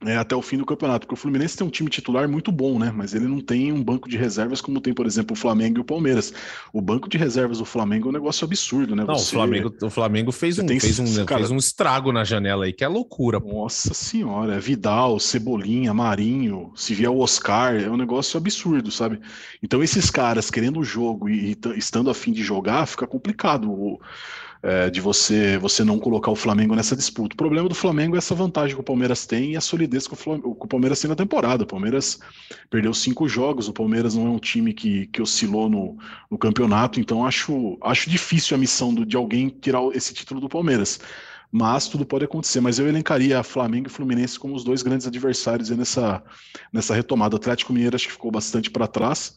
é, até o fim do campeonato. Porque o Fluminense tem um time titular muito bom, né? Mas ele não tem um banco de reservas como tem, por exemplo, o Flamengo e o Palmeiras. O banco de reservas do Flamengo é um negócio absurdo, né?
Não, o
Você-
Flamengo, o Flamengo fez, um,
tem
fez, um,
cara-
fez um estrago na janela aí, que é loucura. pô.
Nossa senhora, Vidal, Cebolinha, Marinho, se vier o Oscar, é um negócio absurdo, sabe? Então esses caras querendo o jogo e, e estando a fim de jogar, fica complicado o- é, de você você não colocar o Flamengo nessa disputa. O problema do Flamengo é essa vantagem que o Palmeiras tem e a solidez que o, Flam- que o Palmeiras tem na temporada. O Palmeiras perdeu cinco jogos, o Palmeiras não é um time que, que oscilou no, no campeonato, então acho, acho difícil a missão do- de alguém tirar esse título do Palmeiras mas tudo pode acontecer. Mas eu elencaria Flamengo e Fluminense como os dois grandes adversários nessa, nessa retomada. O Atlético Mineiro acho que ficou bastante para trás.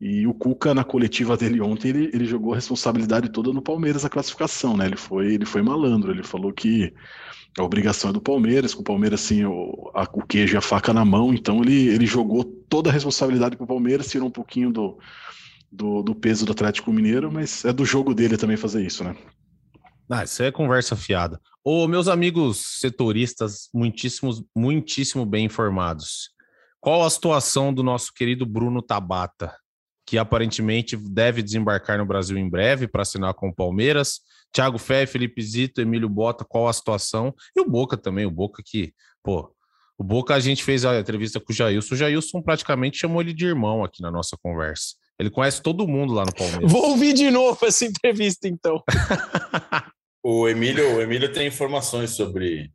E o Cuca, na coletiva dele ontem, ele, ele jogou a responsabilidade toda no Palmeiras, a classificação, né? Ele foi, ele foi malandro, ele falou que a obrigação é do Palmeiras, com o Palmeiras, assim, o, a, o queijo e a faca na mão, então ele, ele jogou toda a responsabilidade para o Palmeiras, tirou um pouquinho do, do, do, peso do Atlético Mineiro, mas é do jogo dele também fazer isso, né?
Ah, isso é conversa fiada. Ô, meus amigos setoristas, muitíssimos, muitíssimo bem informados. Qual a situação do nosso querido Bruno Tabata? Que aparentemente deve desembarcar no Brasil em breve para assinar com o Palmeiras. Thiago Fé, Felipe Zito, Emílio Bota, qual a situação? E o Boca também, o Boca que, pô, o Boca a gente fez a entrevista com o Jailson, o Jailson praticamente chamou ele de irmão aqui na nossa conversa. Ele conhece todo mundo lá no Palmeiras.
Vou ouvir de novo essa entrevista então. [laughs]
o Emílio, o Emílio tem informações sobre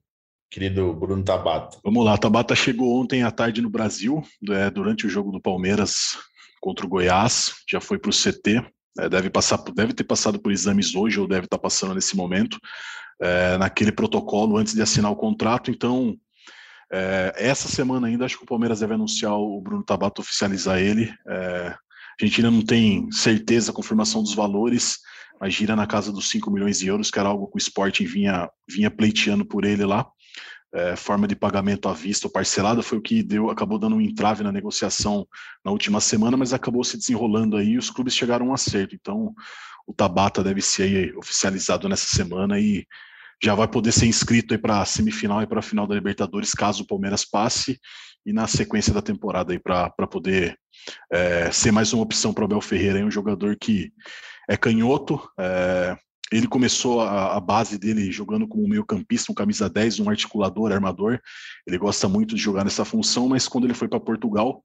querido Bruno Tabata.
Vamos lá, Tabata chegou ontem à tarde no Brasil, é, durante o jogo do Palmeiras contra o Goiás, já foi para o CT, é, deve, passar, deve ter passado por exames hoje ou deve estar tá passando nesse momento, é, naquele protocolo antes de assinar o contrato. Então, é, essa semana ainda acho que o Palmeiras deve anunciar o Bruno Tabata, oficializar ele. É, a gente ainda não tem certeza, confirmação dos valores, mas gira na casa dos 5 milhões de euros, que era algo que o Sporting vinha, vinha pleiteando por ele lá é, forma de pagamento à vista ou parcelada foi o que deu, acabou dando um entrave na negociação na última semana, mas acabou se desenrolando aí e os clubes chegaram a um acerto. Então, o Tabata deve ser oficializado nessa semana e já vai poder ser inscrito para a semifinal e para a final da Libertadores, caso o Palmeiras passe, e na sequência da temporada aí para poder é, ser mais uma opção para o Abel Ferreira, aí, um jogador que é canhoto, é, ele começou a, a, base dele jogando como meio campista, um camisa 10, um articulador, armador. Ele gosta muito de jogar nessa função, mas quando ele foi para Portugal,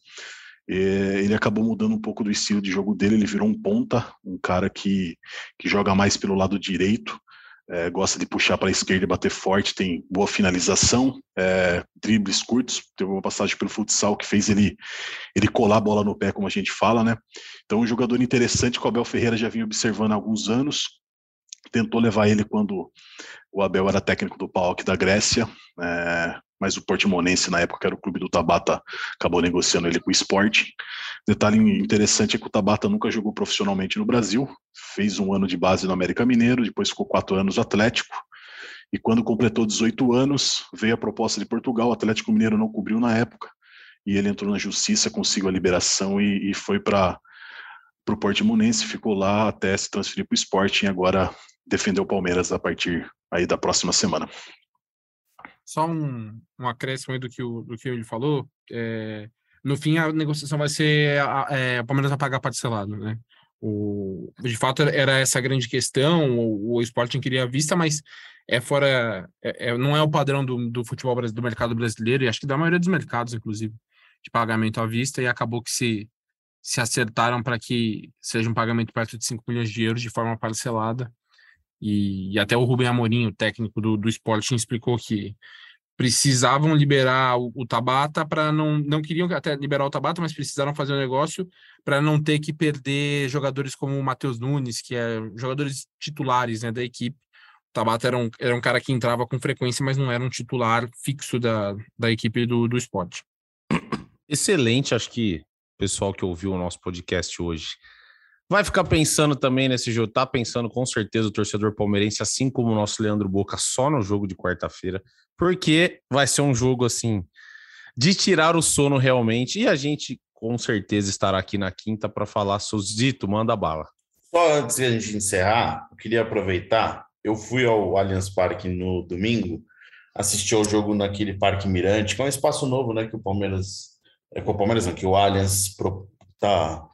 eh, ele acabou mudando um pouco do estilo de jogo dele. Ele virou um ponta, um cara que, que joga mais pelo lado direito, é, gosta de puxar para a esquerda e bater forte, tem boa finalização, é, dribles curtos. Teve uma passagem pelo futsal que fez ele, ele colar a bola no pé, como a gente fala, né? Então, um jogador interessante que o Abel Ferreira já vinha observando há alguns anos tentou levar ele quando o Abel era técnico do PAOK da Grécia, é, mas o Portimonense, na época, que era o clube do Tabata, acabou negociando ele com o Sport. Detalhe interessante é que o Tabata nunca jogou profissionalmente no Brasil, fez um ano de base no América Mineiro, depois ficou quatro anos no Atlético, e quando completou 18 anos, veio a proposta de Portugal, o Atlético Mineiro não cobriu na época, e ele entrou na justiça, conseguiu a liberação e, e foi para o Portimonense, ficou lá até se transferir para o Sporting, agora defender o Palmeiras a partir aí da próxima semana.
Só um, um acréscimo aí do que, o, do que ele falou. É, no fim, a negociação vai ser é, o Palmeiras vai pagar parcelado, né? O, de fato, era essa grande questão. O, o Sporting queria a vista, mas é fora, é, é, não é o padrão do, do futebol do mercado brasileiro e acho que da maioria dos mercados, inclusive, de pagamento à vista. E acabou que se, se acertaram para que seja um pagamento perto de 5 milhões de euros de forma parcelada. E, e, até o Rubem Amorim, o técnico do, do Sporting, explicou que precisavam liberar o, o Tabata para não não queriam até liberar o Tabata, mas precisaram fazer um negócio para não ter que perder jogadores como o Matheus Nunes, que é jogadores titulares né, da equipe. O Tabata era um, era um cara que entrava com frequência, mas não era um titular fixo da, da equipe do, do esporte.
Excelente, acho que o pessoal que ouviu o nosso podcast hoje Vai ficar pensando também nesse jogo, tá pensando com certeza o torcedor palmeirense, assim como o nosso Leandro Boca, só no jogo de quarta-feira, porque vai ser um jogo assim de tirar o sono realmente. E a gente com certeza estará aqui na quinta para falar. Suzito, manda bala.
Só antes de a gente encerrar, eu queria aproveitar. Eu fui ao Allianz Parque no domingo, assisti ao jogo naquele Parque Mirante, que é um espaço novo, né? Que o Palmeiras. É com o Palmeiras, não, que o Allianz tá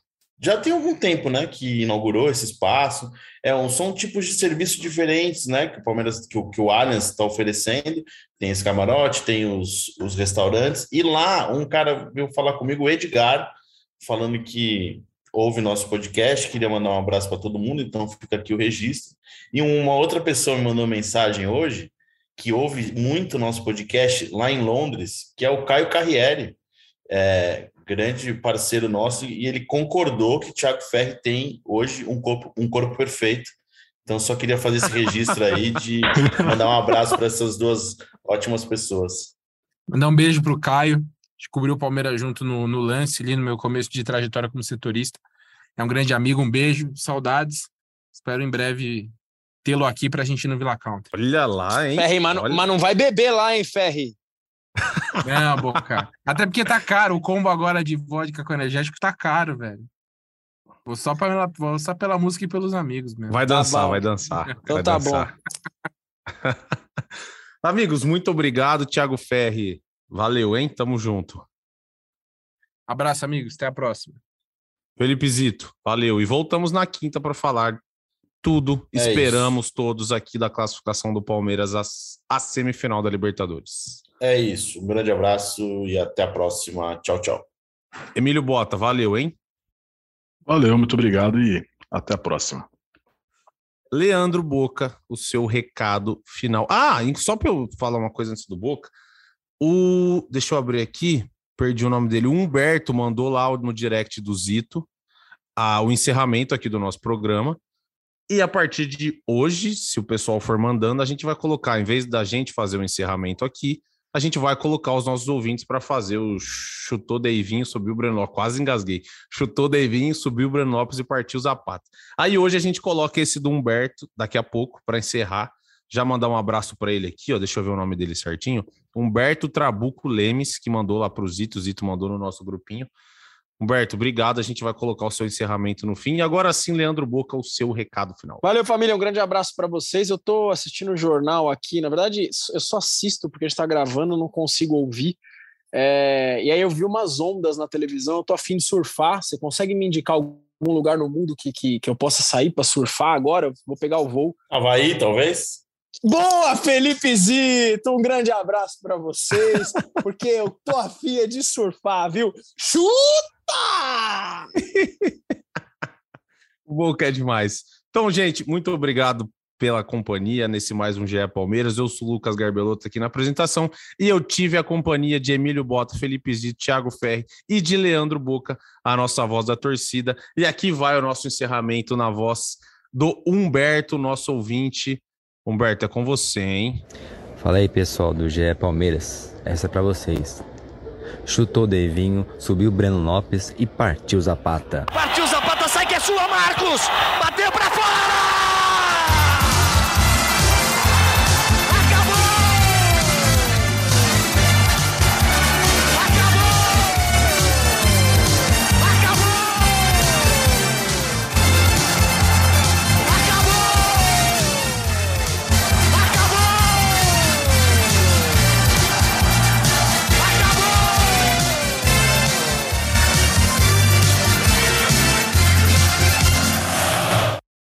já tem algum tempo, né, que inaugurou esse espaço. É um, são tipos de serviços diferentes, né, que o Palmeiras, que o, que o Allianz está oferecendo. Tem esse camarote, tem os, os restaurantes. E lá, um cara veio falar comigo, o Edgar, falando que ouve nosso podcast, queria mandar um abraço para todo mundo, então fica aqui o registro. E uma outra pessoa me mandou mensagem hoje, que ouve muito nosso podcast lá em Londres, que é o Caio Carriere. É, grande parceiro nosso, e ele concordou que Thiago Ferri tem hoje um corpo, um corpo perfeito. Então, só queria fazer esse registro aí de [laughs] mandar um abraço para essas duas ótimas pessoas.
Mandar um beijo para o Caio, descobriu o Palmeiras junto no, no lance ali no meu começo de trajetória como setorista. É um grande amigo, um beijo, saudades. Espero em breve tê-lo aqui pra gente ir no Villa Country.
Olha lá, hein?
Ferri, mas, não-
Olha.
mas não vai beber lá, hein, Ferri?
Não, boca. Até porque tá caro. O combo agora de vodka com energético tá caro, velho. Vou só, pela, vou só pela música e pelos amigos mesmo.
Vai
Tá
dançar,
bom.
vai dançar.
Então
vai
tá
dançar. [laughs] Amigos, muito obrigado, Thiago Ferri. Valeu, hein? Tamo junto.
Abraço, amigos. Até a próxima.
Felipe Zito, valeu. E voltamos na quinta para falar tudo.
É
Esperamos todos aqui da classificação do Palmeiras à, semifinal da Libertadores.
É isso. Um grande abraço e até a próxima. Tchau, tchau.
Emílio Bota, valeu, hein?
Valeu, muito obrigado e até a próxima.
Leandro Boca, o seu recado final. Ah, só para eu falar uma coisa antes do Boca. O, deixa eu abrir aqui, perdi o nome dele. O Humberto mandou lá no direct do Zito ah, o encerramento aqui do nosso programa. E a partir de hoje, se o pessoal for mandando, a gente vai colocar, em vez da gente fazer o encerramento aqui, a gente vai colocar os nossos ouvintes para fazer o chutou Deivinho, subiu o Lopes, quase engasguei. Chutou Deivinho, subiu o Breno Lopes e partiu o Zapata. Aí hoje a gente coloca esse do Humberto daqui a pouco para encerrar. Já mandar um abraço para ele aqui, ó. Deixa eu ver o nome dele certinho. Humberto Trabuco Lemes, que mandou lá para o Zito. O Zito mandou no nosso grupinho. Humberto, obrigado. A gente vai colocar o seu encerramento no fim. E agora sim, Leandro Boca, o seu recado final.
Valeu, família. Um grande abraço para vocês. Eu tô assistindo o jornal aqui. Na verdade, eu só assisto porque a gente tá gravando, não consigo ouvir. É, E aí eu vi umas ondas na televisão. Eu tô afim de surfar. Você consegue me indicar algum lugar no mundo que, que, que eu possa sair para surfar agora? Eu vou pegar o voo.
Havaí, talvez?
Boa, Felipe Zito! Um grande abraço para vocês, [laughs] porque eu tô afim de surfar, viu? Chuta! [laughs]
O Boca é demais. Então, gente, muito obrigado pela companhia nesse mais um GE Palmeiras. Eu sou o Lucas Garbelotto aqui na apresentação e eu tive a companhia de Emílio Bota, Felipe Zito, Thiago Ferri e de Leandro Boca, a nossa voz da torcida. E aqui vai o nosso encerramento na voz do Humberto, nosso ouvinte. Humberto, é com você, hein?
Fala aí pessoal do GE Palmeiras, essa é pra vocês. Chutou Devinho, subiu Breno Lopes e partiu Zapata.
Partiu Zapata, sai que é sua, Marcos!